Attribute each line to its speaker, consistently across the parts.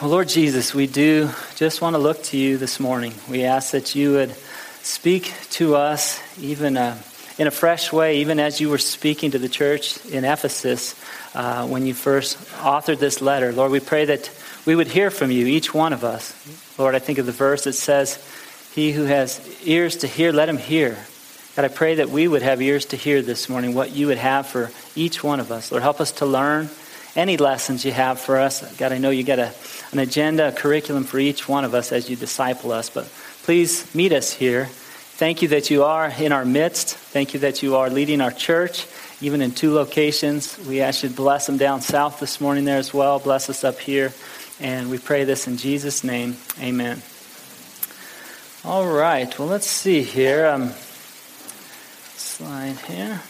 Speaker 1: Well, Lord Jesus, we do just want to look to you this morning. We ask that you would speak to us even uh, in a fresh way, even as you were speaking to the church in Ephesus uh, when you first authored this letter. Lord, we pray that we would hear from you, each one of us. Lord, I think of the verse that says, He who has ears to hear, let him hear. God, I pray that we would have ears to hear this morning what you would have for each one of us. Lord, help us to learn any lessons you have for us. God, I know you got a, an agenda, a curriculum for each one of us as you disciple us, but please meet us here. Thank you that you are in our midst. Thank you that you are leading our church, even in two locations. We ask you to bless them down south this morning there as well. Bless us up here. And we pray this in Jesus' name. Amen. All right. Well, let's see here. Um, slide here.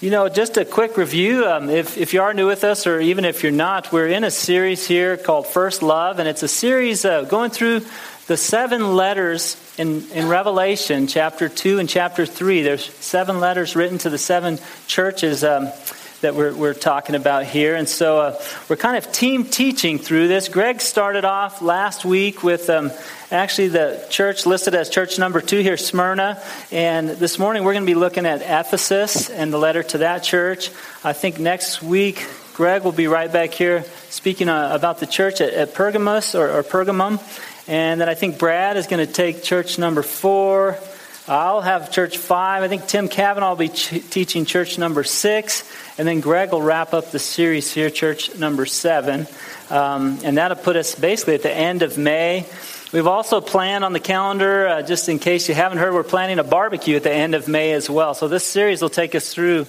Speaker 1: You know, just a quick review. Um, if, if you are new with us, or even if you're not, we're in a series here called First Love, and it's a series uh, going through the seven letters in, in Revelation, chapter 2 and chapter 3. There's seven letters written to the seven churches. Um, that we're, we're talking about here. And so uh, we're kind of team teaching through this. Greg started off last week with um, actually the church listed as church number two here, Smyrna. And this morning we're going to be looking at Ephesus and the letter to that church. I think next week Greg will be right back here speaking uh, about the church at, at Pergamos or, or Pergamum. And then I think Brad is going to take church number four. I'll have church five. I think Tim Kavanaugh will be ch- teaching church number six. And then Greg will wrap up the series here, church number seven. Um, and that'll put us basically at the end of May. We've also planned on the calendar, uh, just in case you haven't heard, we're planning a barbecue at the end of May as well. So this series will take us through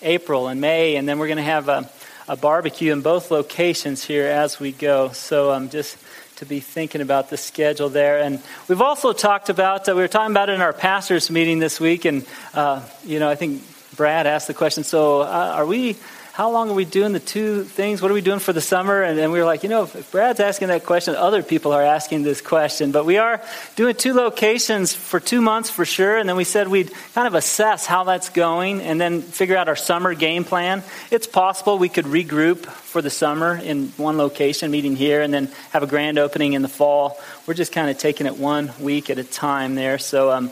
Speaker 1: April and May, and then we're going to have a, a, barbecue in both locations here as we go. So um, just to be thinking about the schedule there. And we've also talked about, uh, we were talking about it in our pastors' meeting this week, and, uh, you know, I think Brad asked the question so uh, are we how long are we doing the two things? What are we doing for the summer? And, we were like, you know, if Brad's asking that question, other people are asking this question. But we are doing two locations for two months for sure. And then we said we'd kind of assess how that's going and then figure out our summer game plan. It's possible we could regroup for the summer in one location, meeting here, and then have a grand opening in the fall. We're just kind of taking it one week at a time there. So, um,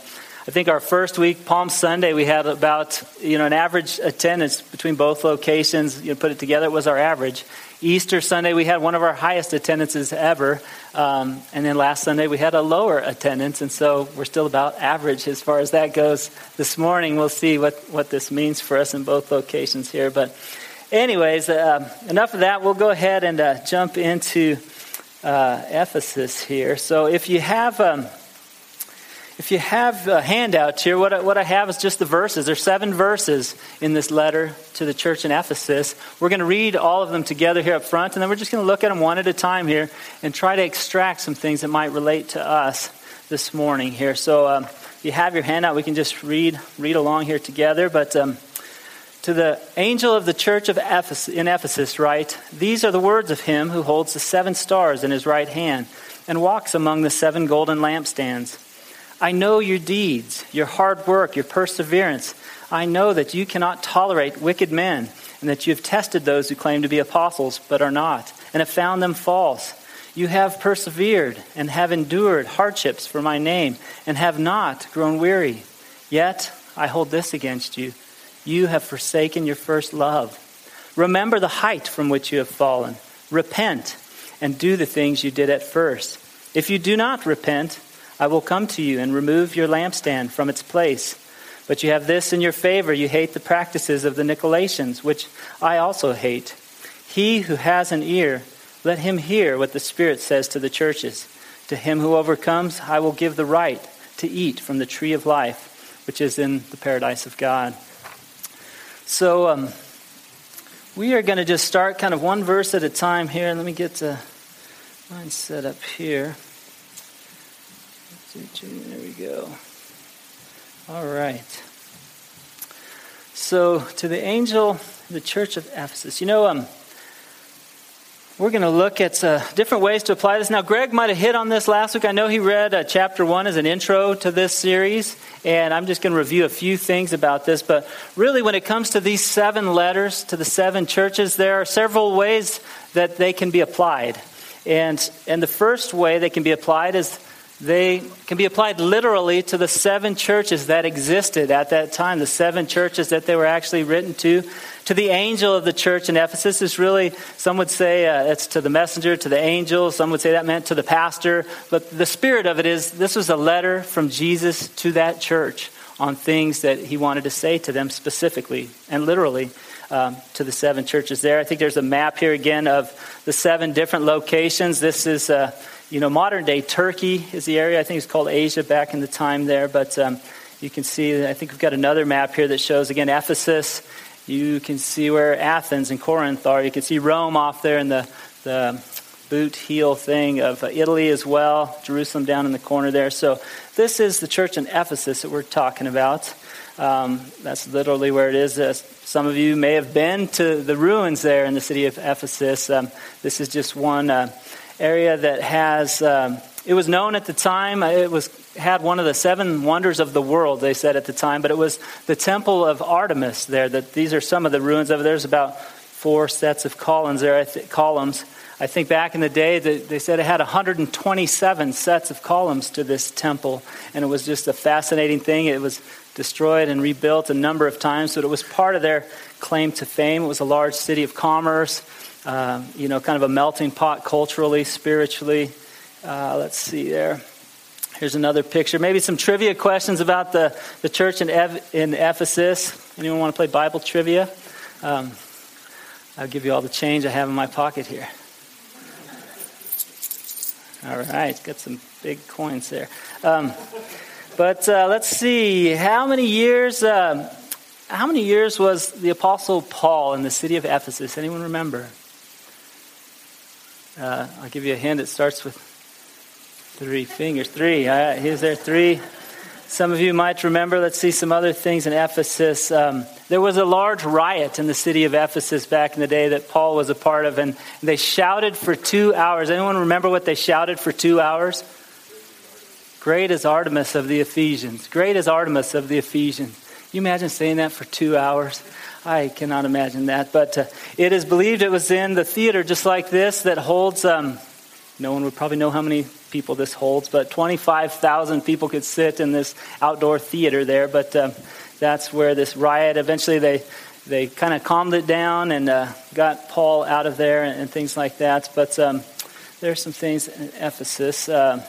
Speaker 1: I think our first week, Palm Sunday, we had about you know an average attendance between both locations. You know, put it together, it was our average. Easter Sunday, we had one of our highest attendances ever, um, and then last Sunday we had a lower attendance, and so we're still about average as far as that goes. This morning, we'll see what what this means for us in both locations here. But, anyways, uh, enough of that. We'll go ahead and uh, jump into uh, Ephesus here. So, if you have. Um, if you have a handout here, what I, what I have is just the verses. There's seven verses in this letter to the church in Ephesus. We're going to read all of them together here up front, and then we're just going to look at them one at a time here and try to extract some things that might relate to us this morning here. So um, if you have your handout, we can just read read along here together. But um, to the angel of the church of Ephesus, in Ephesus, write, These are the words of him who holds the seven stars in his right hand and walks among the seven golden lampstands. I know your deeds, your hard work, your perseverance. I know that you cannot tolerate wicked men, and that you have tested those who claim to be apostles but are not, and have found them false. You have persevered and have endured hardships for my name, and have not grown weary. Yet I hold this against you you have forsaken your first love. Remember the height from which you have fallen. Repent and do the things you did at first. If you do not repent, I will come to you and remove your lampstand from its place. But you have this in your favor you hate the practices of the Nicolaitans, which I also hate. He who has an ear, let him hear what the Spirit says to the churches. To him who overcomes, I will give the right to eat from the tree of life, which is in the paradise of God. So, um, we are going to just start kind of one verse at a time here. Let me get mine set up here. There we go. All right. So, to the angel, the church of Ephesus. You know, um, we're going to look at uh, different ways to apply this. Now, Greg might have hit on this last week. I know he read uh, chapter one as an intro to this series, and I'm just going to review a few things about this. But really, when it comes to these seven letters to the seven churches, there are several ways that they can be applied. And, and the first way they can be applied is they can be applied literally to the seven churches that existed at that time, the seven churches that they were actually written to. To the angel of the church in Ephesus is really, some would say uh, it's to the messenger, to the angel. Some would say that meant to the pastor. But the spirit of it is this was a letter from Jesus to that church on things that he wanted to say to them specifically and literally um, to the seven churches there. I think there's a map here again of the seven different locations. This is. Uh, you know, modern day Turkey is the area. I think it's called Asia back in the time there. But um, you can see, I think we've got another map here that shows, again, Ephesus. You can see where Athens and Corinth are. You can see Rome off there in the, the boot heel thing of Italy as well. Jerusalem down in the corner there. So this is the church in Ephesus that we're talking about. Um, that's literally where it is. Uh, some of you may have been to the ruins there in the city of Ephesus. Um, this is just one. Uh, area that has, um, it was known at the time, uh, it was had one of the seven wonders of the world, they said at the time, but it was the temple of Artemis there. That These are some of the ruins of it. There's about four sets of columns there, columns. I think back in the day, they said it had 127 sets of columns to this temple, and it was just a fascinating thing. It was destroyed and rebuilt a number of times, but it was part of their claim to fame. It was a large city of commerce. Um, you know, kind of a melting pot culturally, spiritually. Uh, let's see there. Here's another picture. Maybe some trivia questions about the, the church in, Ev- in Ephesus. Anyone want to play Bible trivia? Um, I'll give you all the change I have in my pocket here. All right, got some big coins there. Um, but uh, let's see, how many years? Um, how many years was the Apostle Paul in the city of Ephesus? Anyone remember? Uh, I'll give you a hint. It starts with three fingers. Three. Uh, here's there. Three. Some of you might remember. Let's see some other things in Ephesus. Um, there was a large riot in the city of Ephesus back in the day that Paul was a part of, and they shouted for two hours. Anyone remember what they shouted for two hours? Great is Artemis of the Ephesians. Great is Artemis of the Ephesians. You imagine saying that for two hours? I cannot imagine that. But uh, it is believed it was in the theater just like this that holds, um, no one would probably know how many people this holds, but 25,000 people could sit in this outdoor theater there. But um, that's where this riot, eventually they, they kind of calmed it down and uh, got Paul out of there and, and things like that. But um, there are some things in Ephesus. Uh,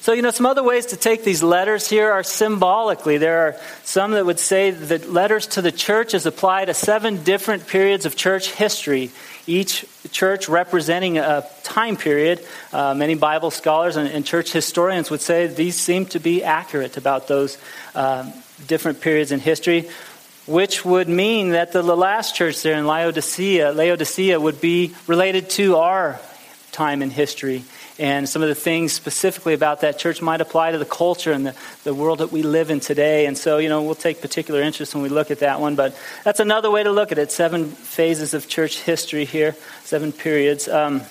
Speaker 1: so, you know, some other ways to take these letters here are symbolically. There are some that would say that letters to the church is applied to seven different periods of church history, each church representing a time period. Uh, many Bible scholars and, and, church historians would say these seem to be accurate about those uh, different periods in history, which would mean that the last church there in Laodicea, Laodicea would be related to our time in history and some of the things specifically about that church might apply to the culture and the, the world that we live in today. And so, you know, we'll take particular interest when we look at that one. But that's another way to look at it seven phases of church history here, seven periods. Um,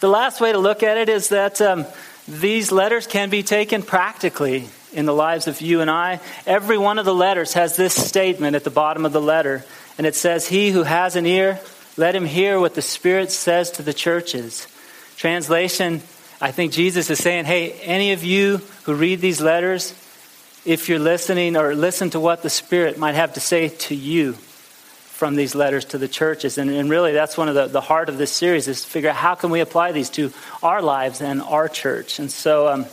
Speaker 1: the last way to look at it is that um, these letters can be taken practically in the lives of you and I. Every one of the letters has this statement at the bottom of the letter, and it says, He who has an ear, let him hear what the Spirit says to the churches. Translation, I think Jesus is saying, hey, any of you who read these letters, if you're listening or listen to what the Spirit might have to say to you from these letters to the churches. And, and really, that's one of the, the heart of this series is to figure out how can we apply these to our lives and our church. And so, um,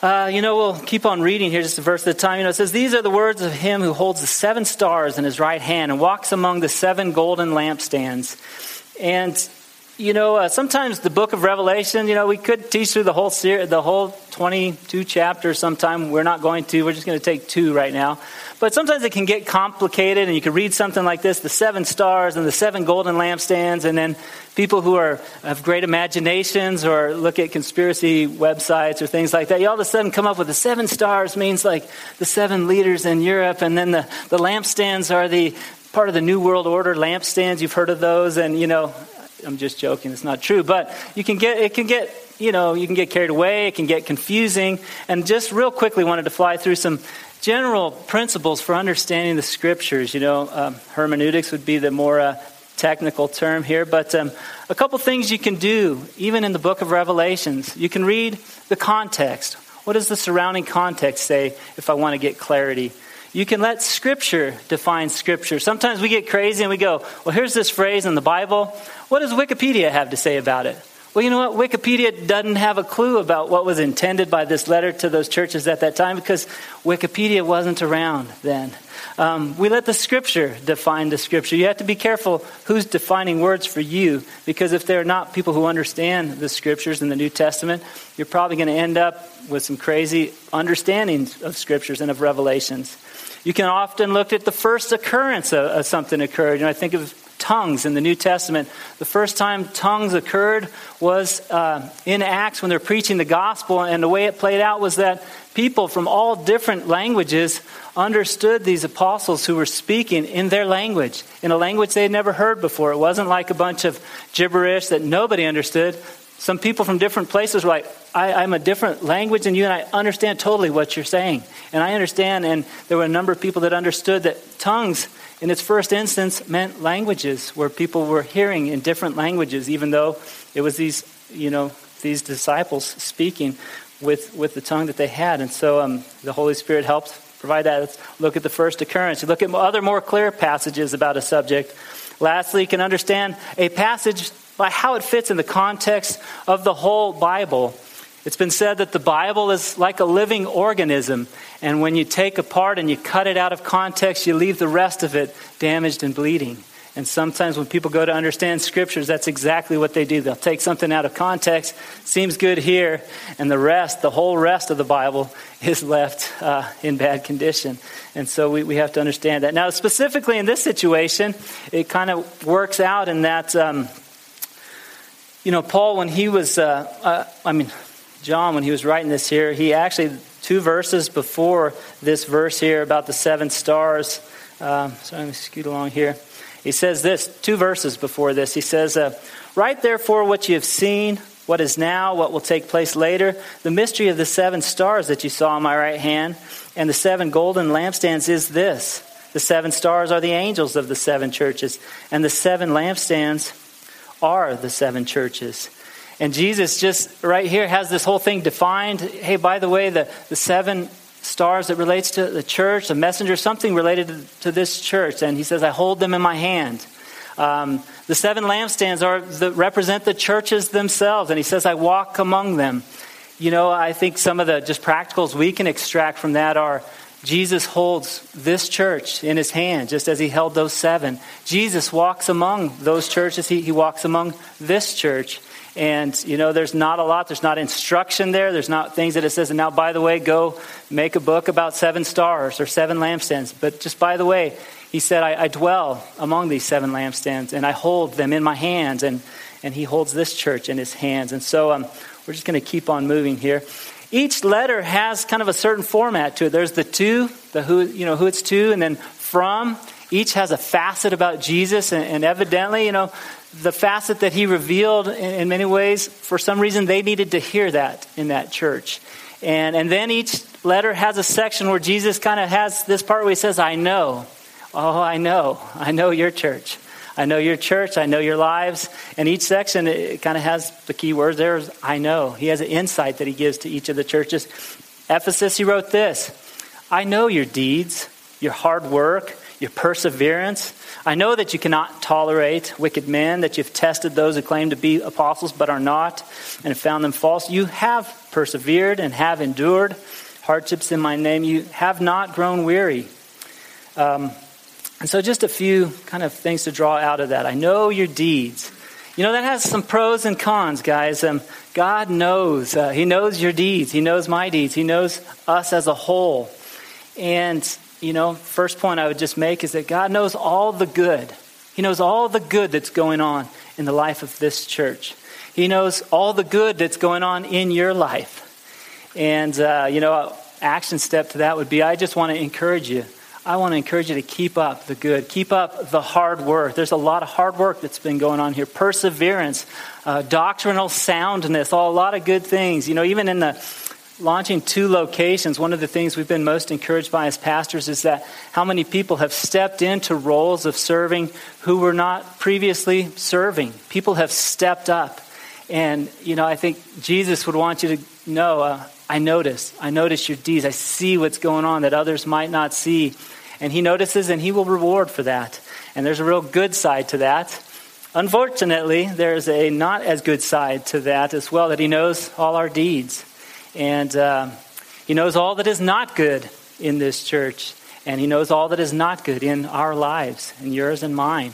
Speaker 1: uh, you know, we'll keep on reading here just a verse at a time. You know, it says, These are the words of him who holds the seven stars in his right hand and walks among the seven golden lampstands. And you know, uh, sometimes the book of Revelation, you know, we could teach through the whole series, the whole 22 chapters sometime. We're not going to. We're just going to take two right now. But sometimes it can get complicated, and you can read something like this the seven stars and the seven golden lampstands, and then people who are have great imaginations or look at conspiracy websites or things like that, you all of a sudden come up with the seven stars means like the seven leaders in Europe, and then the, the lampstands are the part of the New World Order lampstands. You've heard of those, and you know, I'm just joking. It's not true. But you can get, it can get, you know, you can get carried away. It can get confusing. And just real quickly wanted to fly through some general principles for understanding the scriptures. You know, um, hermeneutics would be the more uh, technical term here. But um, a couple things you can do, even in the book of Revelations. You can read the context. What does the surrounding context say if I want to get clarity? You can let Scripture define Scripture. Sometimes we get crazy and we go, well, here's this phrase in the Bible. What does Wikipedia have to say about it? Well, you know what? Wikipedia doesn't have a clue about what was intended by this letter to those churches at that time because Wikipedia wasn't around then. Um, we let the scripture define the scripture. You have to be careful who's defining words for you because if they're not people who understand the scriptures in the New Testament, you're probably going to end up with some crazy understandings of scriptures and of revelations. You can often look at the first occurrence of, of something occurred. You know, I think of tongues in the New Testament. The first time tongues occurred was uh, in Acts when they're preaching the gospel, and the way it played out was that people from all different languages understood these apostles who were speaking in their language, in a language they had never heard before. It wasn't like a bunch of gibberish that nobody understood. Some people from different places were like, I, am a different language than you, and I understand totally what you're saying. And I understand, and there were a number of people that understood that tongues, in its first instance, meant languages where people were hearing in different languages, even though it was these, you know, these disciples speaking with, with the tongue that they had. And so um, the Holy Spirit helped provide that. Let's look at the first occurrence. You look at other more clear passages about a subject. Lastly, you can understand a passage by how it fits in the context of the whole Bible. It's been said that the Bible is like a living organism, and when you take apart and you cut it out of context, you leave the rest of it damaged and bleeding. And sometimes when people go to understand scriptures, that's exactly what they do. They'll take something out of context, seems good here, and the rest, the whole rest of the Bible, is left uh, in bad condition. And so we, we have to understand that. Now, specifically in this situation, it kind of works out in that. Um, you know, Paul, when he was, uh, uh, I mean, John, when he was writing this here, he actually, two verses before this verse here about the seven stars, um, sorry, let me scoot along here. He says this, two verses before this. He says, uh, Write therefore what you have seen, what is now, what will take place later, the mystery of the seven stars that you saw on my right hand, and the seven golden lampstands is this. The seven stars are the angels of the seven churches, and the seven lampstands are the seven churches. And Jesus just right here has this whole thing defined. Hey, by the way, the, the seven stars that relates to the church, the messenger, something related to, to this church. And he says, I hold them in my hand. Um, the seven lampstands are the, represent the churches themselves. And he says, I walk among them. You know, I think some of the just practicals we can extract from that are Jesus holds this church in his hand, just as he held those seven. Jesus walks among those churches, he, he walks among this church. And, you know, there's not a lot. There's not instruction there. There's not things that it says, and now, by the way, go make a book about seven stars or seven lampstands. But just by the way, he said, I, I dwell among these seven lampstands and I hold them in my hands. And, and he holds this church in his hands. And so um, we're just going to keep on moving here. Each letter has kind of a certain format to it. There's the to, the who, you know, who it's to, and then from. Each has a facet about Jesus, and, and evidently, you know, the facet that he revealed in, in, many ways, for some reason, they needed to hear that in that church. And, and then each letter has a section where Jesus kind of has this part where he says, I know. Oh, I know. I know your church. I know your church. I know your lives. And each section, it kind of has the key words there is I know. He has an insight that he gives to each of the churches. Ephesus, he wrote this I know your deeds, your hard work, your perseverance. I know that you cannot tolerate wicked men, that you've tested those who claim to be apostles but are not, and found them false. You have persevered and have endured hardships in my name. You have not grown weary. Um, and so, just a few kind of things to draw out of that. I know your deeds. You know, that has some pros and cons, guys. Um, God knows. Uh, he knows your deeds. He knows my deeds. He knows us as a whole. And, you know, first point I would just make is that God knows all the good. He knows all the good that's going on in the life of this church. He knows all the good that's going on in your life. And, uh, you know, action step to that would be I just want to encourage you I want to encourage you to keep up the good, keep up the hard work. There's a lot of hard work that's been going on here perseverance, uh, doctrinal soundness, all a lot of good things. You know, even in the launching two locations, one of the things we've been most encouraged by as pastors is that how many people have stepped into roles of serving who were not previously serving. People have stepped up. And, you know, I think Jesus would want you to know uh, I notice. I notice your deeds. I see what's going on that others might not see. And he notices and he will reward for that. And there's a real good side to that. Unfortunately, there's a not as good side to that as well, that he knows all our deeds. And uh, he knows all that is not good in this church. And he knows all that is not good in our lives, and yours and mine.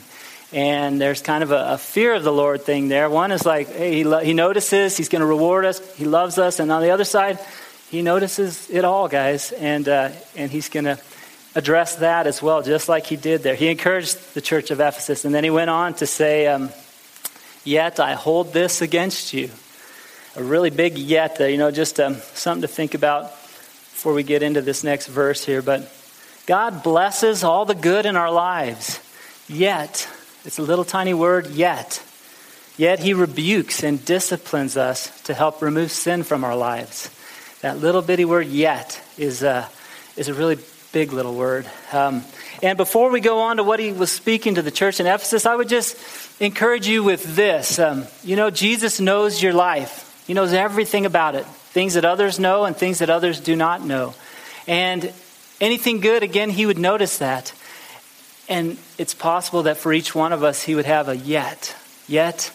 Speaker 1: And there's kind of a, a fear of the Lord thing there. One is like, hey, he, lo- he notices, he's going to reward us, he loves us. And on the other side, he notices it all, guys. And, uh, and he's going to address that as well, just like he did there. He encouraged the church of Ephesus. And then he went on to say, um, Yet I hold this against you. A really big yet there, you know, just um, something to think about before we get into this next verse here. But God blesses all the good in our lives. Yet it's a little tiny word, yet. Yet he rebukes and disciplines us to help remove sin from our lives. That little bitty word, yet, is a, is a really big little word. Um, and before we go on to what he was speaking to the church in Ephesus, I would just encourage you with this. Um, you know, Jesus knows your life, He knows everything about it things that others know and things that others do not know. And anything good, again, He would notice that. And it's possible that for each one of us, he would have a yet, yet,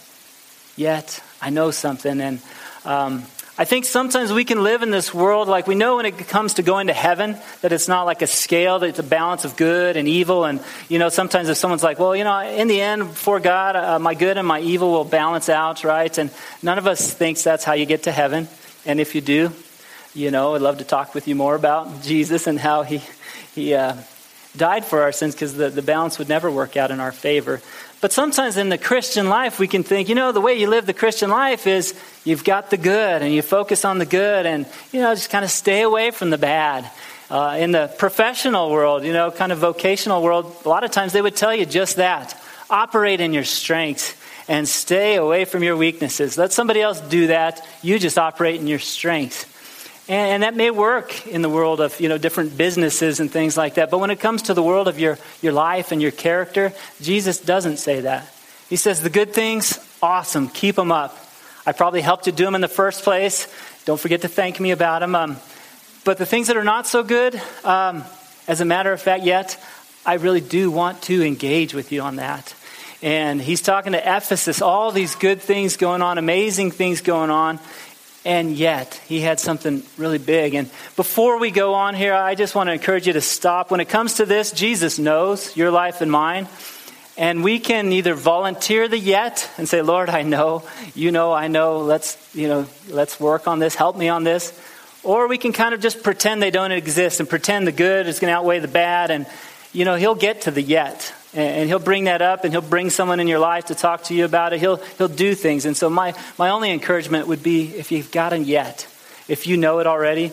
Speaker 1: yet. I know something. And um, I think sometimes we can live in this world like we know when it comes to going to heaven that it's not like a scale, that it's a balance of good and evil. And, you know, sometimes if someone's like, well, you know, in the end, before God, uh, my good and my evil will balance out, right? And none of us thinks that's how you get to heaven. And if you do, you know, I'd love to talk with you more about Jesus and how he, he, uh, died for our sins because the, the balance would never work out in our favor. But sometimes in the Christian life, we can think, you know, the way you live the Christian life is you've got the good and you focus on the good and, you know, just kind of stay away from the bad. Uh, in the professional world, you know, kind of vocational world, a lot of times they would tell you just that. Operate in your strengths and stay away from your weaknesses. Let somebody else do that. You just operate in your strengths. And, and, that may work in the world of you know different businesses and things like that. But when it comes to the world of your, your life and your character, Jesus doesn't say that. He says the good things, awesome, keep them up. I probably helped you do them in the first place. Don't forget to thank me about them. Um, but the things that are not so good, um, as a matter of fact, yet I really do want to engage with you on that. And he's talking to Ephesus, all these good things going on, amazing things going on. And yet, he had something really big. And before we go on here, I just want to encourage you to stop. When it comes to this, Jesus knows your life and mine. And we can either volunteer the yet and say, Lord, I know, you know, I know, let's, you know, let's work on this, help me on this. Or we can kind of just pretend they don't exist and pretend the good is going to outweigh the bad. And, you know, he'll get to the yet. And he'll bring that up and he'll bring someone in your life to talk to you about it. He'll, he'll do things. And so, my, my only encouragement would be if you've got it yet, if you know it already,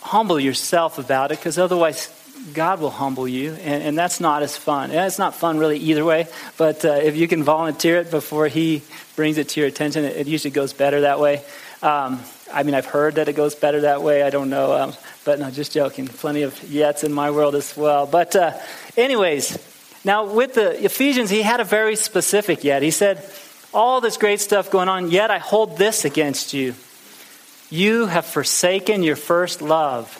Speaker 1: humble yourself about it because otherwise, God will humble you. And, and that's not as fun. It's not fun really either way. But uh, if you can volunteer it before He brings it to your attention, it, it usually goes better that way. Um, I mean, I've heard that it goes better that way. I don't know. Um, but no, just joking. Plenty of yets in my world as well. But, uh, anyways, now, with the Ephesians, he had a very specific yet. He said, All this great stuff going on, yet I hold this against you. You have forsaken your first love.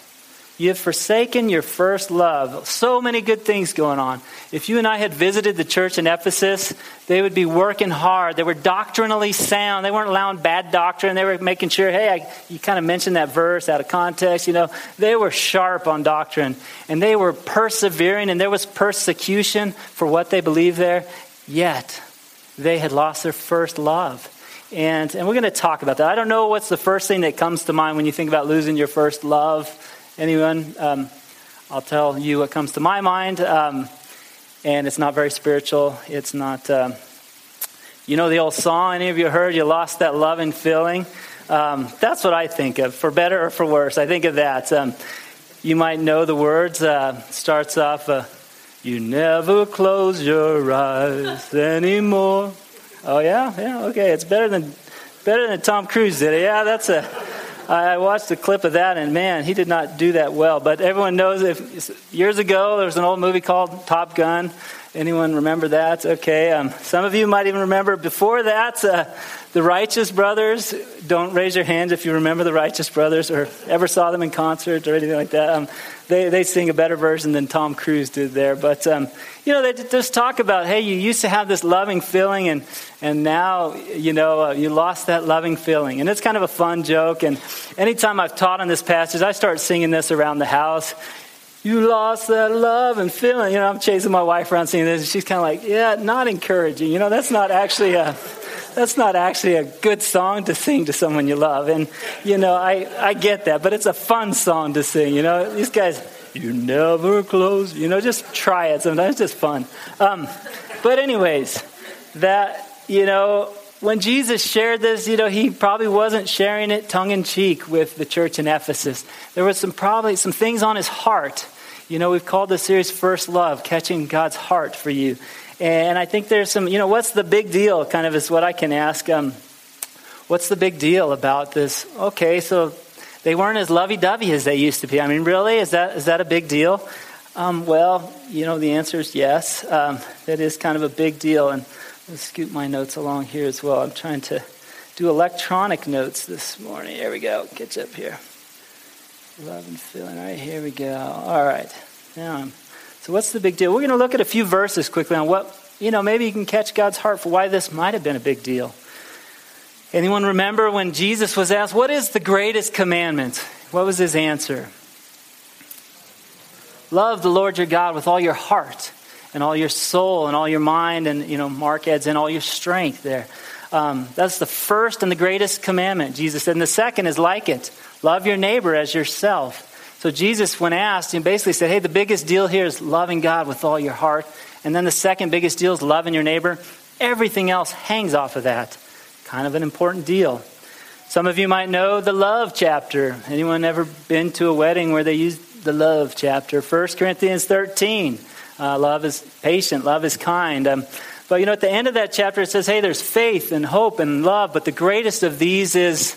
Speaker 1: You have forsaken your first love. So many good things going on. If you and I had visited the church in Ephesus, they would be working hard. They were doctrinally sound. They weren't allowing bad doctrine. They were making sure, hey, I, you kind of mentioned that verse out of context. You know, they were sharp on doctrine and they were persevering and there was persecution for what they believed there. Yet, they had lost their first love. And, and we're going to talk about that. I don't know what's the first thing that comes to mind when you think about losing your first love. Anyone? Um, I'll tell you what comes to my mind. Um, and it's not very spiritual. It's not, um, you know, the old song any of you heard, you lost that loving feeling? Um, that's what I think of, for better or for worse. I think of that. Um, you might know the words. Uh, starts off, uh, You never close your eyes anymore. Oh, yeah? Yeah, okay. It's better than, better than Tom Cruise did it. Yeah, that's a. I watched a clip of that, and man, he did not do that well. But everyone knows if years ago there was an old movie called Top Gun. Anyone remember that? Okay. Um, some of you might even remember before that, uh, the Righteous Brothers. Don't raise your hands if you remember the Righteous Brothers or ever saw them in concert or anything like that. Um, they, they sing a better version than Tom Cruise did there. But, um, you know, they just talk about, hey, you used to have this loving feeling, and, and now, you know, uh, you lost that loving feeling. And it's kind of a fun joke. And anytime I've taught on this passage, I start singing this around the house you lost that loving feeling. You know, I'm chasing my wife around singing this, and she's kind of like, yeah, not encouraging. You know, that's not actually a, that's not actually a good song to sing to someone you love. And, you know, I, I get that, but it's a fun song to sing. You know, these guys, you never close. You know, just try it sometimes. It's just fun. Um, but, anyways, that, you know, when Jesus shared this, you know, he probably wasn't sharing it tongue in cheek with the church in Ephesus. There was some probably some things on his heart. You know, we've called this series First Love, catching God's heart for you. And I think there's some, you know, what's the big deal? Kind of is what I can ask. Um, what's the big deal about this? Okay, so they weren't as lovey dovey as they used to be. I mean, really? Is that, is that a big deal? Um, well, you know, the answer is yes. Um, that is kind of a big deal. And Let's scoot my notes along here as well. I'm trying to do electronic notes this morning. Here we go. Get up here. Loving feeling. All right, here we go. All right. Now, so what's the big deal? We're going to look at a few verses quickly on what, you know, maybe you can catch God's heart for why this might have been a big deal. Anyone remember when Jesus was asked, What is the greatest commandment? What was his answer? Love the Lord your God with all your heart and all your soul and all your mind, and, you know, Mark adds in all your strength there. Um, that's the first and the greatest commandment, Jesus said. And the second is like it love your neighbor as yourself. So Jesus, when asked, he basically said, hey, the biggest deal here is loving God with all your heart. And then the second biggest deal is loving your neighbor. Everything else hangs off of that. Kind of an important deal. Some of you might know the love chapter. Anyone ever been to a wedding where they used the love chapter? 1 Corinthians 13. Uh, love is patient, love is kind. Um, but you know, at the end of that chapter, it says, hey, there's faith and hope and love, but the greatest of these is,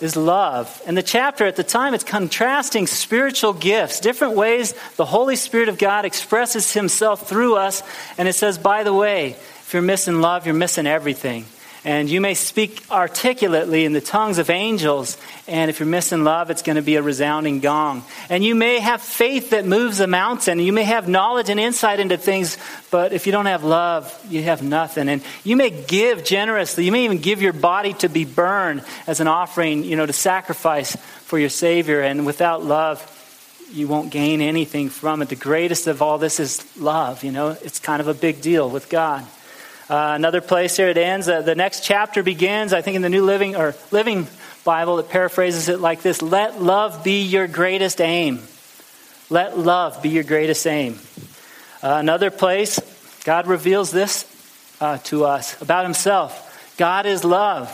Speaker 1: is love. And the chapter at the time, it's contrasting spiritual gifts, different ways the Holy Spirit of God expresses himself through us. And it says, by the way, if you're missing love, you're missing everything. And you may speak articulately in the tongues of angels, and if you're missing love, it's going to be a resounding gong. And you may have faith that moves a mountain. You may have knowledge and insight into things, but if you don't have love, you have nothing. And you may give generously. You may even give your body to be burned as an offering, you know, to sacrifice for your Savior. And without love, you won't gain anything from it. The greatest of all this is love. You know, it's kind of a big deal with God. Uh, another place here it ends. Uh, the next chapter begins, I think, in the New Living or Living Bible. It paraphrases it like this: "Let love be your greatest aim. Let love be your greatest aim." Uh, another place, God reveals this uh, to us about Himself. God is love.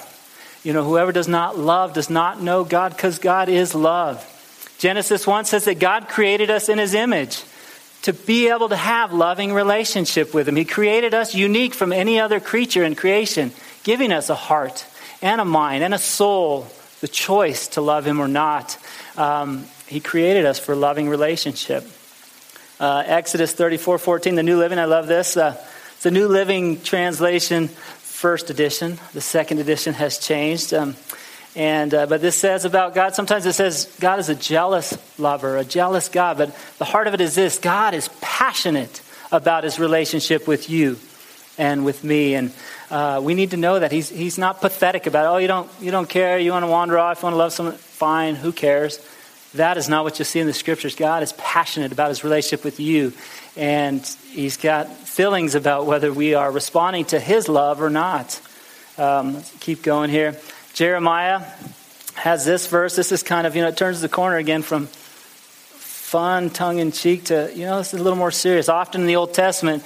Speaker 1: You know, whoever does not love does not know God, because God is love. Genesis one says that God created us in His image to be able to have loving relationship with him. He created us unique from any other creature in creation, giving us a heart and a mind and a soul, the choice to love him or not. Um, he created us for loving relationship. Uh, Exodus 34 14, the New Living, I love this. Uh, it's the New Living Translation, first edition. The second edition has changed. Um, and, uh, but this says about God, sometimes it says God is a jealous lover, a jealous God. But the heart of it is this God is passionate about his relationship with you and with me. And uh, we need to know that he's, he's not pathetic about. Oh, you don't, you don't care. You want to wander off. You want to love someone. Fine. Who cares? That is not what you see in the scriptures. God is passionate about his relationship with you. And he's got feelings about whether we are responding to his love or not. Um, keep going here. Jeremiah has this verse. This is kind of, you know, it turns the corner again from fun, tongue in cheek to, you know, this is a little more serious. Often in the Old Testament,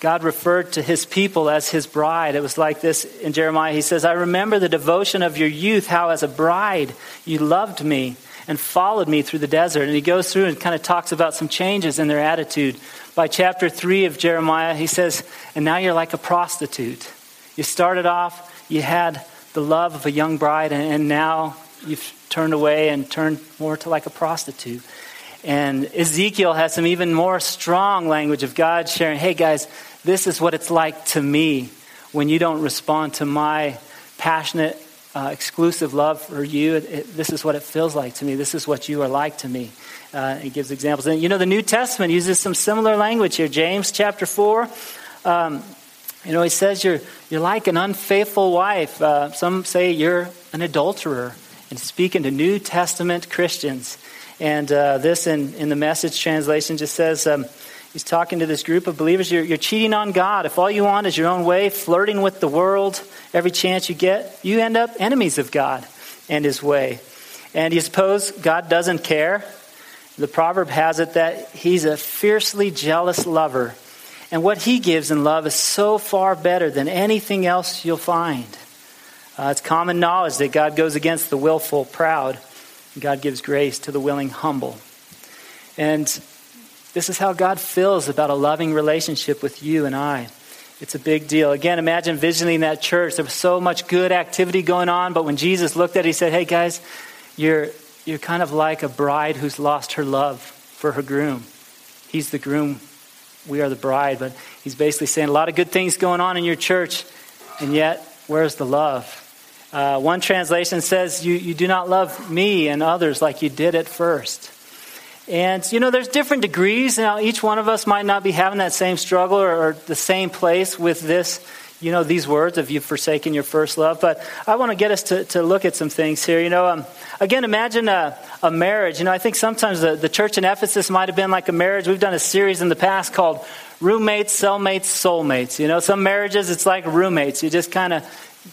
Speaker 1: God referred to his people as his bride. It was like this in Jeremiah. He says, I remember the devotion of your youth, how as a bride you loved me and followed me through the desert. And he goes through and kind of talks about some changes in their attitude. By chapter 3 of Jeremiah, he says, And now you're like a prostitute. You started off, you had the love of a young bride, and now you've turned away and turned more to like a prostitute. And Ezekiel has some even more strong language of God sharing, hey guys, this is what it's like to me when you don't respond to my passionate, uh, exclusive love for you. It, it, this is what it feels like to me. This is what you are like to me. Uh, he gives examples. And you know, the New Testament uses some similar language here. James chapter 4. Um, you know, he says you're, you're like an unfaithful wife. Uh, some say you're an adulterer. And speaking to New Testament Christians. And uh, this in, in the message translation just says um, he's talking to this group of believers. You're, you're cheating on God. If all you want is your own way, flirting with the world every chance you get, you end up enemies of God and his way. And you suppose God doesn't care? The proverb has it that he's a fiercely jealous lover. And what he gives in love is so far better than anything else you'll find. Uh, it's common knowledge that God goes against the willful, proud. And God gives grace to the willing, humble. And this is how God feels about a loving relationship with you and I. It's a big deal. Again, imagine visioning that church. There was so much good activity going on, but when Jesus looked at it, he said, Hey, guys, you're, you're kind of like a bride who's lost her love for her groom. He's the groom, we are the bride. But he's basically saying a lot of good things going on in your church, and yet, where's the love? Uh, one translation says, you, you do not love me and others like you did at first. And, you know, there's different degrees. Now, each one of us might not be having that same struggle or, or the same place with this, you know, these words of you've forsaken your first love. But I want to get us to, to look at some things here. You know, um, again, imagine a, a marriage. You know, I think sometimes the, the church in Ephesus might have been like a marriage. We've done a series in the past called Roommates, Cellmates, Soulmates. You know, some marriages, it's like roommates. You just kind of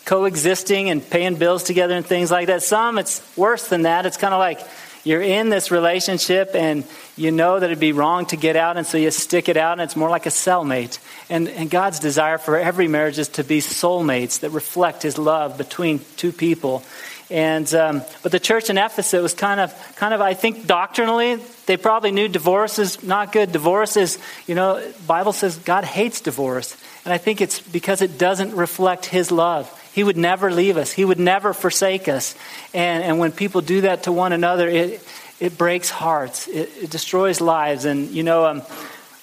Speaker 1: coexisting and paying bills together and things like that. Some, it's worse than that. It's kind of like you're in this relationship and you know that it'd be wrong to get out, and so you stick it out, and it's more like a cellmate. And, and God's desire for every marriage is to be soulmates that reflect His love between two people. And um, but the church in Ephesus was kind of, kind of, I think, doctrinally, they probably knew divorce is not good. Divorce is, you know, Bible says God hates divorce, and I think it's because it doesn't reflect His love. He would never leave us. He would never forsake us. And, and when people do that to one another, it, it breaks hearts. It, it destroys lives. And, you know, um,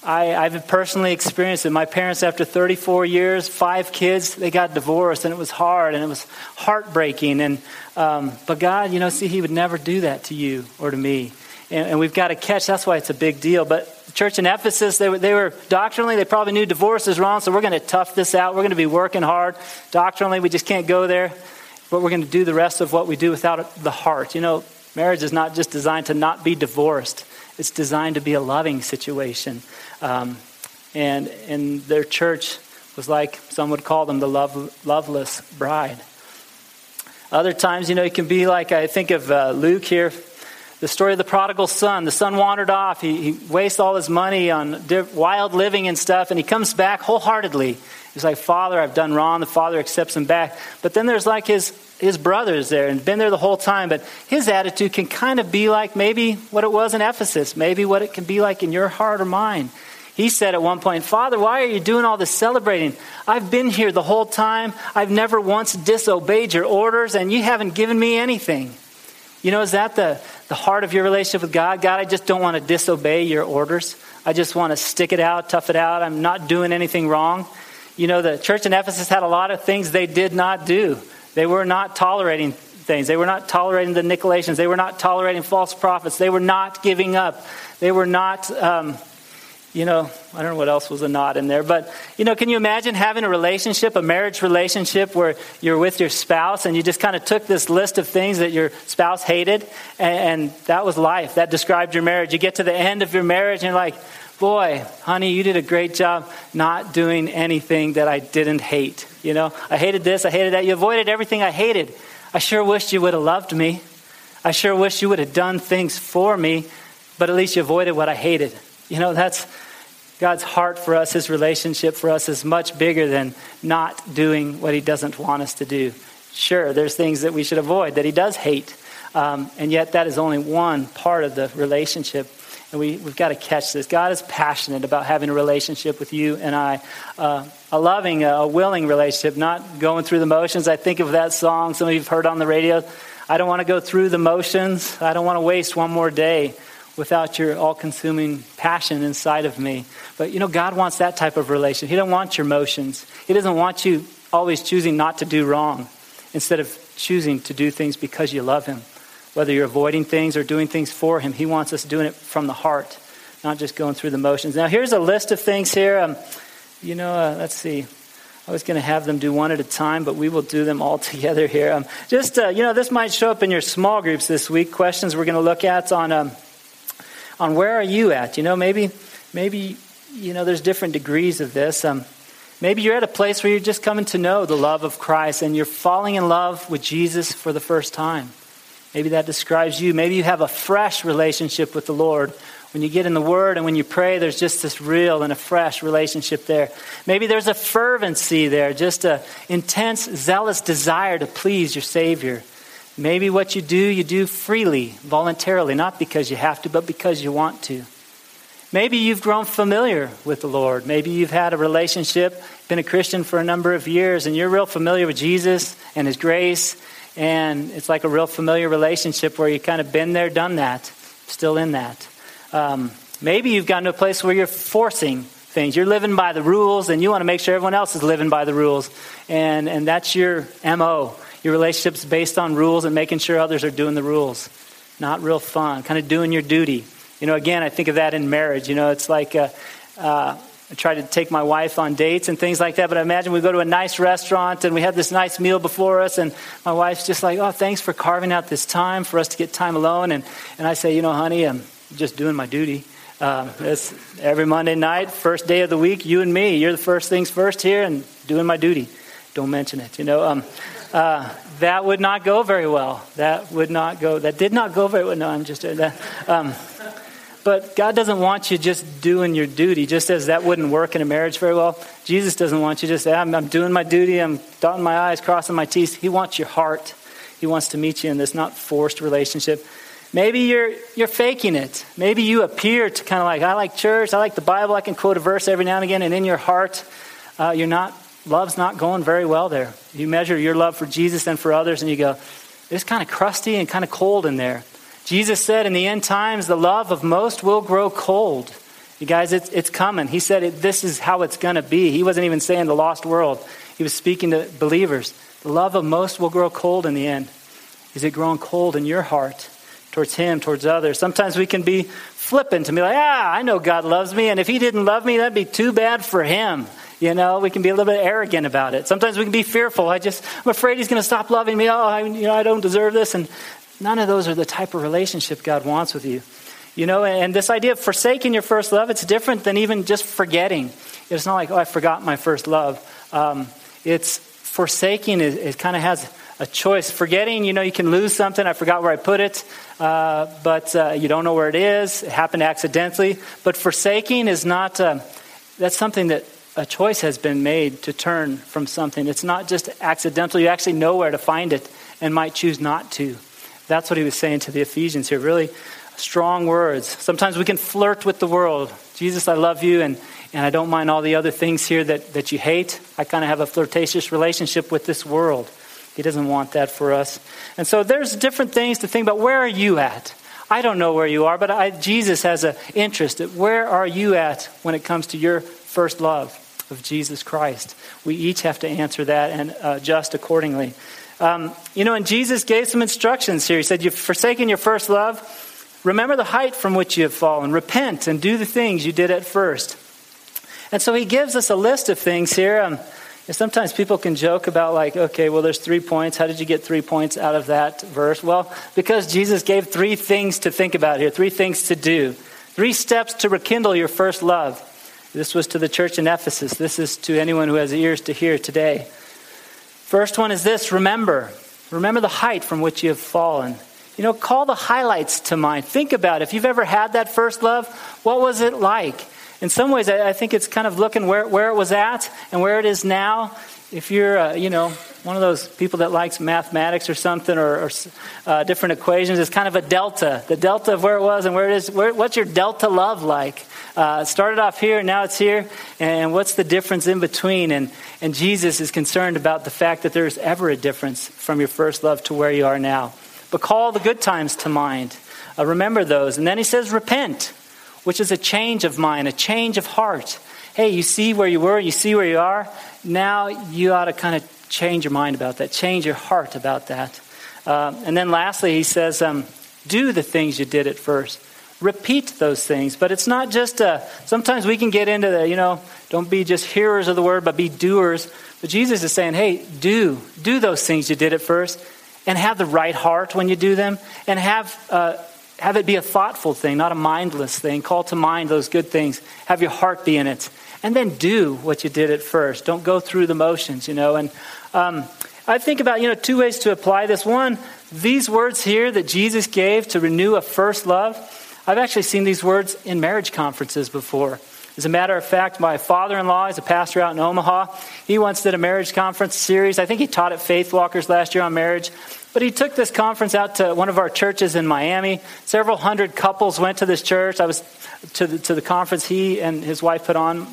Speaker 1: I, I've personally experienced it. My parents, after 34 years, five kids, they got divorced, and it was hard, and it was heartbreaking. And um, but God, you know, see, He would never do that to you or to me. And, and we've got to catch. That's why it's a big deal. But church in Ephesus, they were, they were doctrinally, they probably knew divorce is wrong, so we're going to tough this out. We're going to be working hard. Doctrinally, we just can't go there. But we're going to do the rest of what we do without the heart. You know, marriage is not just designed to not be divorced, it's designed to be a loving situation. Um, and, and their church was like, some would call them the love, loveless bride. Other times, you know, it can be like, I think of uh, Luke here the story of the prodigal son. The son wandered off. He, he wastes all his money on wild living and stuff, and he comes back wholeheartedly. He's like, Father, I've done wrong. The father accepts him back. But then there's like his, his brothers there and been there the whole time. But his attitude can kind of be like maybe what it was in Ephesus, maybe what it can be like in your heart or mine. He said at one point, Father, why are you doing all this celebrating? I've been here the whole time. I've never once disobeyed your orders, and you haven't given me anything. You know, is that the, the heart of your relationship with God? God, I just don't want to disobey your orders. I just want to stick it out, tough it out. I'm not doing anything wrong. You know, the church in Ephesus had a lot of things they did not do. They were not tolerating things. They were not tolerating the Nicolaitans. They were not tolerating false prophets. They were not giving up. They were not um, you know, I don't know what else was a knot in there, but, you know, can you imagine having a relationship, a marriage relationship where you're with your spouse and you just kind of took this list of things that your spouse hated and, and that was life. That described your marriage. You get to the end of your marriage and you're like, boy, honey, you did a great job not doing anything that I didn't hate. You know, I hated this, I hated that. You avoided everything I hated. I sure wished you would have loved me. I sure wish you would have done things for me, but at least you avoided what I hated. You know, that's God's heart for us, his relationship for us is much bigger than not doing what he doesn't want us to do. Sure, there's things that we should avoid that he does hate. Um, and yet, that is only one part of the relationship. And we, we've got to catch this. God is passionate about having a relationship with you and I. Uh, a loving, a willing relationship, not going through the motions. I think of that song some of you have heard on the radio. I don't want to go through the motions. I don't want to waste one more day without your all consuming passion inside of me. But you know, God wants that type of relation. He doesn't want your motions, He doesn't want you always choosing not to do wrong instead of choosing to do things because you love Him. Whether you're avoiding things or doing things for Him, He wants us doing it from the heart, not just going through the motions. Now, here's a list of things here. Um, you know, uh, let's see. I was going to have them do one at a time, but we will do them all together here. Um, just, uh, you know, this might show up in your small groups this week. Questions we're going to look at on, um, on where are you at? You know, maybe, maybe, you know, there's different degrees of this. Um, maybe you're at a place where you're just coming to know the love of Christ and you're falling in love with Jesus for the first time. Maybe that describes you. Maybe you have a fresh relationship with the Lord. When you get in the Word and when you pray, there's just this real and a fresh relationship there. Maybe there's a fervency there, just an intense, zealous desire to please your Savior. Maybe what you do, you do freely, voluntarily, not because you have to, but because you want to. Maybe you've grown familiar with the Lord. Maybe you've had a relationship, been a Christian for a number of years, and you're real familiar with Jesus and His grace and it's like a real familiar relationship where you've kind of been there, done that, still in that. Um, maybe you've gotten to a place where you're forcing things. You're living by the rules, and you want to make sure everyone else is living by the rules. And, and that's your MO. Your relationship's based on rules and making sure others are doing the rules. Not real fun, kind of doing your duty. You know, again, I think of that in marriage. You know, it's like, uh, uh, I try to take my wife on dates and things like that. But I imagine we go to a nice restaurant and we have this nice meal before us, and my wife's just like, "Oh, thanks for carving out this time for us to get time alone." And and I say, "You know, honey, I'm just doing my duty." Um, it's every Monday night, first day of the week, you and me. You're the first things first here, and doing my duty. Don't mention it. You know, um, uh, that would not go very well. That would not go. That did not go very well. No, I'm just doing that. Um, but God doesn't want you just doing your duty, just as that wouldn't work in a marriage very well. Jesus doesn't want you just, I'm, I'm doing my duty, I'm dotting my I's, crossing my T's. He wants your heart. He wants to meet you in this not forced relationship. Maybe you're, you're faking it. Maybe you appear to kind of like, I like church, I like the Bible, I can quote a verse every now and again, and in your heart, uh, you're not, love's not going very well there. You measure your love for Jesus and for others, and you go, it's kind of crusty and kind of cold in there. Jesus said in the end times, the love of most will grow cold. You guys, it's, it's coming. He said it, this is how it's going to be. He wasn't even saying the lost world, he was speaking to believers. The love of most will grow cold in the end. Is it growing cold in your heart towards Him, towards others? Sometimes we can be flippant and be like, ah, I know God loves me, and if He didn't love me, that'd be too bad for Him. You know, we can be a little bit arrogant about it. Sometimes we can be fearful. I just, I'm afraid He's going to stop loving me. Oh, I, you know, I don't deserve this. And None of those are the type of relationship God wants with you. You know, and this idea of forsaking your first love, it's different than even just forgetting. It's not like, oh, I forgot my first love. Um, it's forsaking, it, it kind of has a choice. Forgetting, you know, you can lose something. I forgot where I put it, uh, but uh, you don't know where it is. It happened accidentally. But forsaking is not, uh, that's something that a choice has been made to turn from something. It's not just accidental. You actually know where to find it and might choose not to. That's what he was saying to the Ephesians here. Really strong words. Sometimes we can flirt with the world. Jesus, I love you, and, and I don't mind all the other things here that, that you hate. I kind of have a flirtatious relationship with this world. He doesn't want that for us. And so there's different things to think about. Where are you at? I don't know where you are, but I, Jesus has an interest. At where are you at when it comes to your first love of Jesus Christ? We each have to answer that and adjust accordingly. Um, you know, and Jesus gave some instructions here. He said, You've forsaken your first love. Remember the height from which you have fallen. Repent and do the things you did at first. And so he gives us a list of things here. Um, sometimes people can joke about, like, okay, well, there's three points. How did you get three points out of that verse? Well, because Jesus gave three things to think about here, three things to do, three steps to rekindle your first love. This was to the church in Ephesus. This is to anyone who has ears to hear today. First one is this remember. Remember the height from which you have fallen. You know, call the highlights to mind. Think about it. If you've ever had that first love, what was it like? In some ways, I think it's kind of looking where, where it was at and where it is now. If you're, uh, you know, one of those people that likes mathematics or something or, or uh, different equations, it's kind of a delta. The delta of where it was and where it is. Where, what's your delta love like? Uh, started off here, now it's here, and what's the difference in between? And, and Jesus is concerned about the fact that there's ever a difference from your first love to where you are now. But call the good times to mind. Uh, remember those. And then he says, repent, which is a change of mind, a change of heart. Hey, you see where you were, you see where you are. Now you ought to kind of change your mind about that, change your heart about that. Uh, and then lastly, he says, um, do the things you did at first repeat those things. But it's not just a, uh, sometimes we can get into the, you know, don't be just hearers of the word, but be doers. But Jesus is saying, hey, do, do those things you did at first, and have the right heart when you do them, and have, uh, have it be a thoughtful thing, not a mindless thing. Call to mind those good things. Have your heart be in it. And then do what you did at first. Don't go through the motions, you know. And um, I think about, you know, two ways to apply this. One, these words here that Jesus gave to renew a first love I've actually seen these words in marriage conferences before. As a matter of fact, my father in law is a pastor out in Omaha. He once did a marriage conference series. I think he taught at Faith Walkers last year on marriage. But he took this conference out to one of our churches in Miami. Several hundred couples went to this church. I was to the, to the conference he and his wife put on.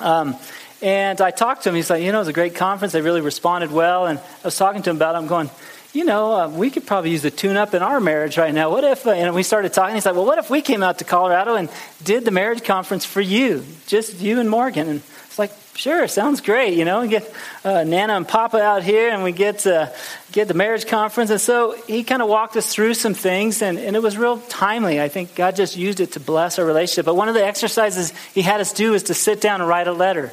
Speaker 1: Um, and I talked to him. He's like, you know, it was a great conference. They really responded well. And I was talking to him about it. I'm going, you know, uh, we could probably use a tune up in our marriage right now. What if, uh, and we started talking, he's like, well, what if we came out to Colorado and did the marriage conference for you, just you and Morgan? And it's like, sure, sounds great. You know, we get uh, Nana and Papa out here and we get, uh, get the marriage conference. And so he kind of walked us through some things and, and it was real timely. I think God just used it to bless our relationship. But one of the exercises he had us do is to sit down and write a letter.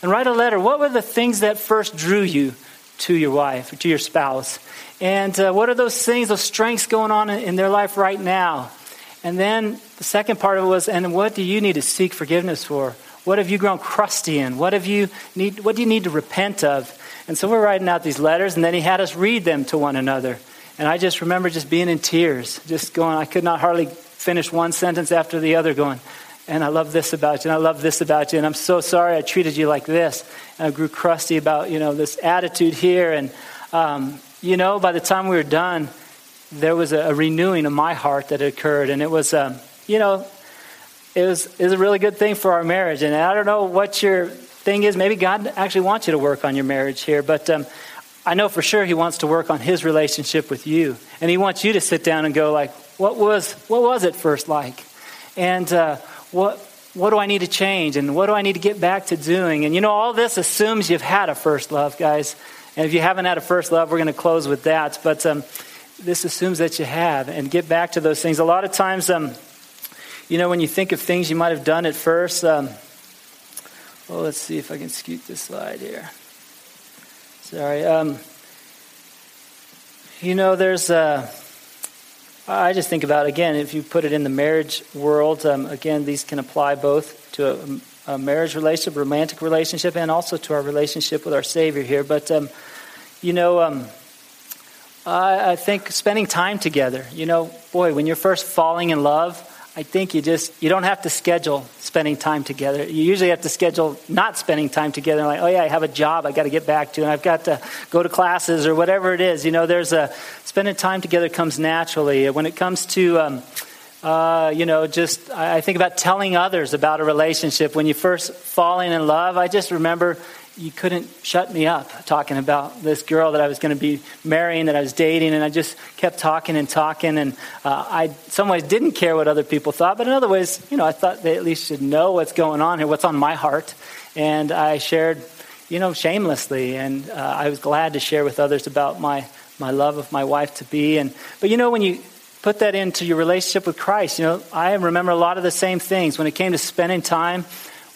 Speaker 1: And write a letter. What were the things that first drew you to your wife, to your spouse? And uh, what are those things, those strengths going on in, in their life right now? And then the second part of it was, and what do you need to seek forgiveness for? What have you grown crusty in? What have you need? What do you need to repent of? And so we're writing out these letters, and then he had us read them to one another. And I just remember just being in tears, just going. I could not hardly finish one sentence after the other, going. And I love this about you, and I love this about you, and I'm so sorry I treated you like this. And I grew crusty about you know this attitude here, and um, you know, by the time we were done, there was a, a renewing of my heart that occurred, and it was, um, you know, it was, it was a really good thing for our marriage. And I don't know what your thing is. Maybe God actually wants you to work on your marriage here, but um, I know for sure He wants to work on His relationship with you, and He wants you to sit down and go like, what was what was it first like, and uh, what what do I need to change, and what do I need to get back to doing? And you know, all this assumes you've had a first love, guys. And if you haven't had a first love, we're going to close with that. But um, this assumes that you have. And get back to those things. A lot of times, um, you know, when you think of things you might have done at first, um, well, let's see if I can scoot this slide here. Sorry. Um, you know, there's. Uh, I just think about again, if you put it in the marriage world, um, again, these can apply both to a, a marriage relationship, romantic relationship, and also to our relationship with our Savior here. But, um, you know, um, I, I think spending time together, you know, boy, when you're first falling in love, I think you just you don't have to schedule spending time together. You usually have to schedule not spending time together. Like, oh yeah, I have a job I got to get back to, and I've got to go to classes or whatever it is. You know, there's a spending time together comes naturally. When it comes to um, uh, you know, just I think about telling others about a relationship. When you first falling in love, I just remember you couldn't shut me up talking about this girl that I was going to be marrying, that I was dating, and I just kept talking and talking. And uh, I, some ways, didn't care what other people thought, but in other ways, you know, I thought they at least should know what's going on here, what's on my heart. And I shared, you know, shamelessly, and uh, I was glad to share with others about my my love of my wife to be. And but you know, when you put that into your relationship with Christ. You know, I remember a lot of the same things. When it came to spending time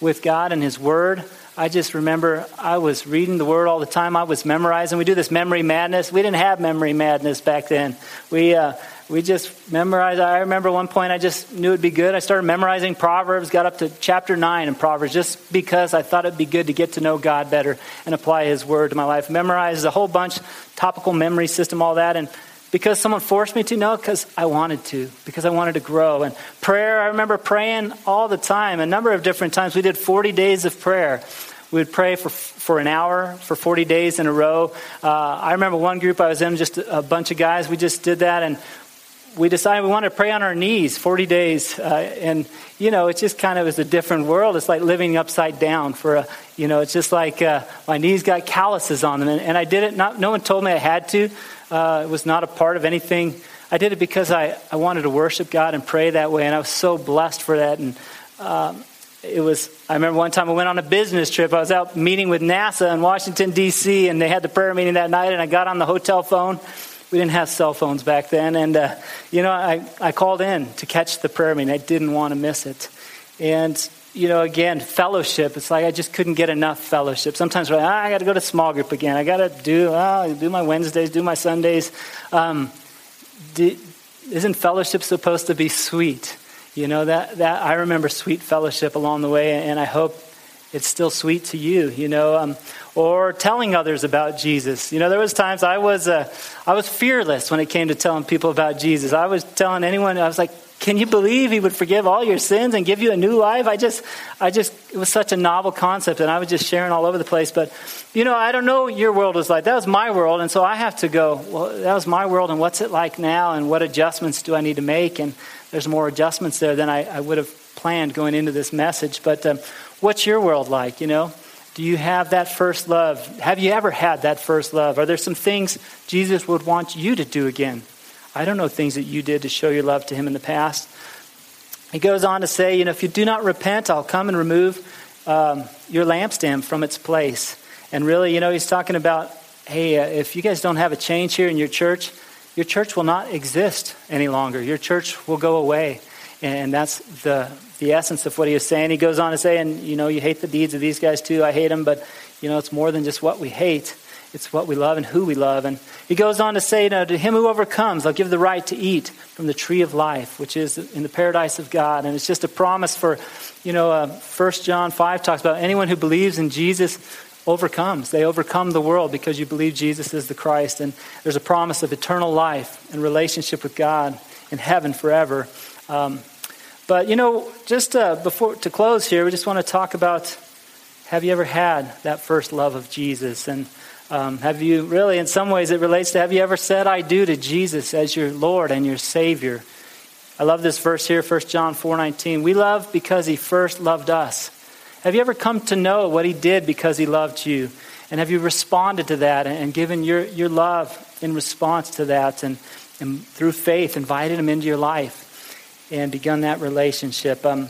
Speaker 1: with God and His Word, I just remember I was reading the Word all the time. I was memorizing. We do this memory madness. We didn't have memory madness back then. We, uh, we just memorized. I remember one point I just knew it'd be good. I started memorizing Proverbs, got up to chapter 9 in Proverbs just because I thought it'd be good to get to know God better and apply His Word to my life. Memorized a whole bunch, topical memory system, all that. And because someone forced me to? No, because I wanted to, because I wanted to grow. And prayer, I remember praying all the time, a number of different times. We did 40 days of prayer We would pray for, for an hour for 40 days in a row. Uh, I remember one group I was in, just a, bunch of guys. We just did that, and we decided we wanted to pray on our knees 40 days. Uh, and, you know, it's just kind of is a different world. It's like living upside down for a, you know, it's just like uh, my knees got calluses on them. And, and, I did it, not, no one told me I had to. Uh, it was not a part of anything. I did it because I, I wanted to worship God and pray that way. And I was so blessed for that. And um, it was, I remember one time I went on a business trip. I was out meeting with NASA in Washington, D.C., and they had the prayer meeting that night. And I got on the hotel phone we didn't have cell phones back then. And, uh, you know, I, I called in to catch the prayer meeting. I didn't want to miss it. And, you know, again, fellowship. It's like I just couldn't get enough fellowship. Sometimes like, ah, I got to go to small group again. I got to do, oh, do my Wednesdays, do my Sundays. Um, do, isn't fellowship supposed to be sweet? You know, that, that I remember sweet fellowship along the way, and I hope it's still sweet to you, you know, um, or telling others about Jesus. You know, there was times I was, uh, I was fearless when it came to telling people about Jesus. I was telling anyone, I was like, can you believe he would forgive all your sins and give you a new life? I just, I just, it was such a novel concept, and I was just sharing all over the place. But, you know, I don't know what your world was like. That was my world, and so I have to go, well, that was my world, and what's it like now, and what adjustments do I need to make? And there's more adjustments there than I, I would have planned going into this message. But um, What's your world like, you know? Do you have that first love? Have you ever had that first love? Are there some things Jesus would want you to do again? I don't know things that you did to show your love to him in the past. He goes on to say, you know, if you do not repent, I'll come and remove um, your lampstand from its place. And really, you know, he's talking about, hey, uh, if you guys don't have a change here in your church, your church will not exist any longer. Your church will go away. And that's the the essence of what he is saying. He goes on to say, and you know, you hate the deeds of these guys too. I hate them, but you know, it's more than just what we hate. It's what we love and who we love. And he goes on to say, you know, to him who overcomes, I'll give the right to eat from the tree of life, which is in the paradise of God. And it's just a promise for, you know, uh, 1 John 5 talks about anyone who believes in Jesus overcomes. They overcome the world because you believe Jesus is the Christ. And there's a promise of eternal life and relationship with God in heaven forever. Um, but, you know, just uh, before to close here, we just want to talk about have you ever had that first love of Jesus? And um, have you really, in some ways, it relates to have you ever said, I do to Jesus as your Lord and your Savior? I love this verse here, 1 John 4.19. We love because he first loved us. Have you ever come to know what he did because he loved you? And have you responded to that and given your, your love in response to that and, and through faith invited him into your life? and begun that relationship. Um,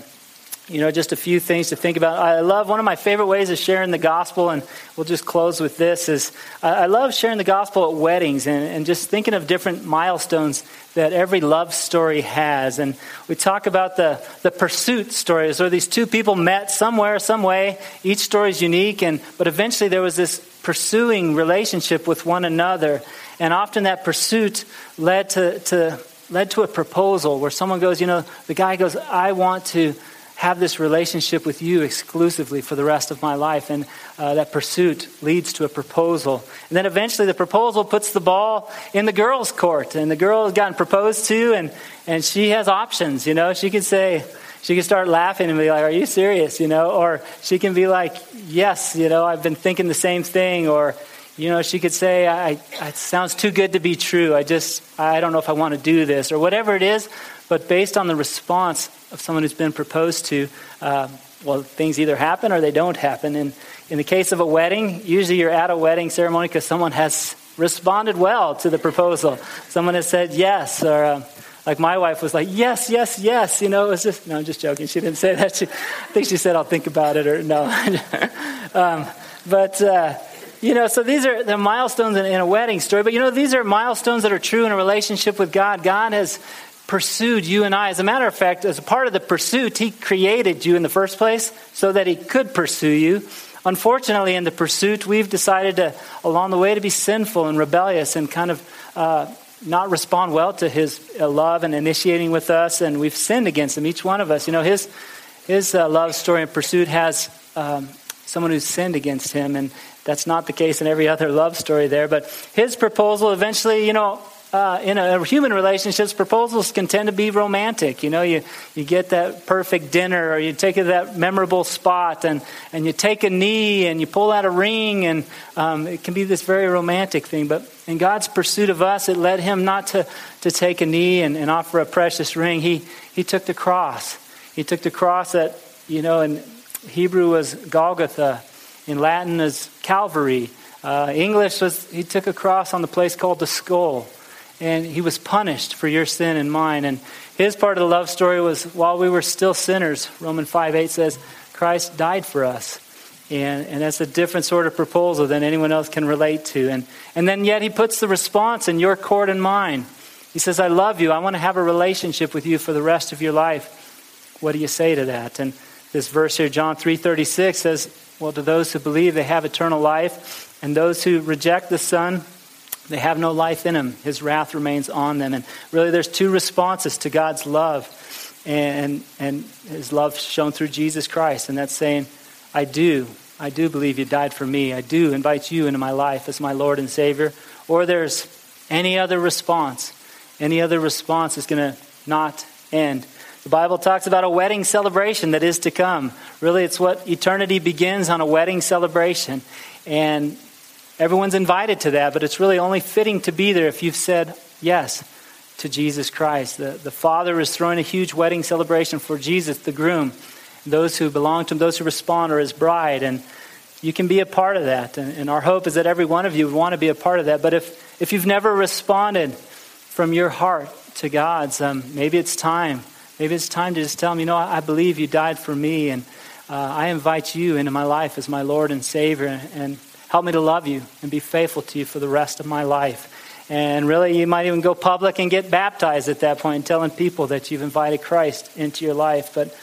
Speaker 1: you know, just a few things to think about. I love one of my favorite ways of sharing the gospel, and we'll just close with this. Is I love sharing the gospel at weddings and, and just thinking of different milestones that every love story has. And we talk about the, the pursuit stories, where these two people met somewhere, some way. Each story is unique, and but eventually there was this pursuing relationship with one another, and often that pursuit led to, to led to a proposal where someone goes, you know, the guy goes, I want to have this relationship with you exclusively for the rest of my life. And uh, that pursuit leads to a proposal. And then eventually the proposal puts the ball in the girl's court. And the girl has gotten proposed to, and, and she has options. You know, she can say, she can start laughing and be like, Are you serious? You know, or she can be like, Yes, you know, I've been thinking the same thing. Or, you know, she could say, I, it sounds too good to be true. I just, I don't know if I want to do this, or whatever it is. But based on the response of someone who's been proposed to, uh, well, things either happen or they don't happen. And in the case of a wedding, usually you're at a wedding ceremony because someone has responded well to the proposal. Someone has said yes, or uh, like my wife was like, yes, yes, yes. You know, it was just, no, I'm just joking. She didn't say that. She, I think she said, I'll think about it, or no. um, but, uh, you know, so these are the milestones in, in a wedding story, but you know, these are milestones that are true in a relationship with God. God has pursued you and I. As a matter of fact, as a part of the pursuit, He created you in the first place so that He could pursue you. Unfortunately, in the pursuit, we've decided to, along the way, to be sinful and rebellious and kind of uh, not respond well to His uh, love and initiating with us, and we've sinned against Him, each one of us. You know, His, his uh, love story and pursuit has um, someone who's sinned against Him, and that's not the case in every other love story there. But his proposal eventually, you know, uh, in a, human relationships, proposals can tend to be romantic. You know, you, you get that perfect dinner or you take it to that memorable spot and, and you take a knee and you pull out a ring and um, it can be this very romantic thing. But in God's pursuit of us, it led him not to, to take a knee and, and offer a precious ring. He, he took the cross. He took the cross that, you know, in Hebrew was Golgotha, in Latin is Calvary. Uh, English was, he took a cross on the place called the skull and he was punished for your sin and mine. And his part of the love story was while we were still sinners, Romans 5 8 says, Christ died for us. And, and that's a different sort of proposal than anyone else can relate to. And, and then yet he puts the response in your court and mine. He says, I love you. I want to have a relationship with you for the rest of your life. What do you say to that? And this verse here, John 3.36 says, well, to those who believe, they have eternal life. And those who reject the Son, they have no life in him. His wrath remains on them. And really, there's two responses to God's love and, and his love shown through Jesus Christ. And that's saying, I do. I do believe you died for me. I do invite you into my life as my Lord and Savior. Or there's any other response. Any other response is going to not end. The Bible talks about a wedding celebration that is to come. Really, it's what eternity begins on a wedding celebration. And Everyone's invited to that, but it's really only fitting to be there if you've said yes to Jesus Christ. The, the Father is throwing a huge wedding celebration for Jesus, the groom. Those who belong to him, those who respond, are his bride. And you can be a part of that. And, and our hope is that every one of you would want to be a part of that. But if, if you've never responded from your heart to God's, um, maybe it's time. Maybe it's time to just tell him, you know, I, I believe you died for me, and uh, I invite you into my life as my Lord and Savior. And, and Help me to love you and be faithful to you for the rest of my life. And really, you might even go public and get baptized at that point, telling people that you've invited Christ into your life. But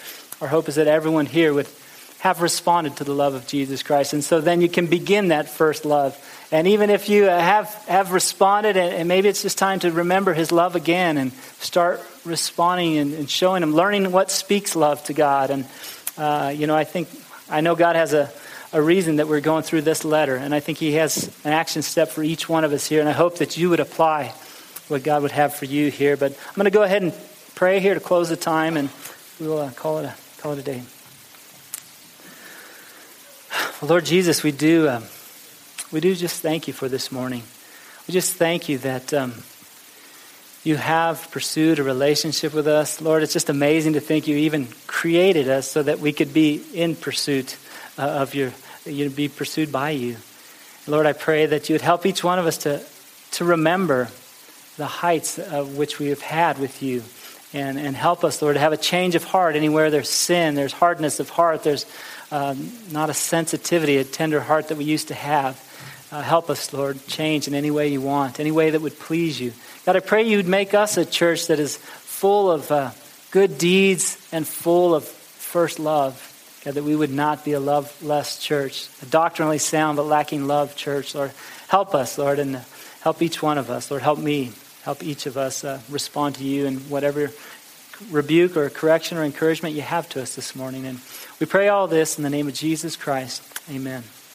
Speaker 1: our hope is that everyone here would have responded to the love of Jesus Christ. And so then you can begin that first love. And even if you have, have responded, and, maybe it's just time to remember his love again and start responding and, and showing him, learning what speaks love to God. And, uh, you know, I think, I know God has a, a reason that we're going through this letter. And I think He has an action step for each one of us here. And I hope that you would apply what God would have for you here. But I'm going to go ahead and pray here to close the time, and we will uh, call, it a, call it a day. Well, Lord Jesus, we do, um, we do just thank you for this morning. We just thank you that. Um, you have pursued a relationship with us. Lord, it's just amazing to think you even created us so that we could be in pursuit uh, of your you be pursued by you. Lord, I pray that you would help each one of us to, to remember the heights of which we have had with you. And, and help us, Lord, to have a change of heart anywhere there's sin, there's hardness of heart, there's um, not a sensitivity, a tender heart that we used to have. Uh, help us, Lord, change in any way you want, any way that would please you. God, I pray you'd make us a church that is full of uh, good deeds and full of first love. God, that we would not be a loveless church, a doctrinally sound but lacking love church. Lord, help us, Lord, and help each one of us. Lord, help me. Help each of us uh, respond to you in whatever rebuke or correction or encouragement you have to us this morning. And we pray all this in the name of Jesus Christ. Amen.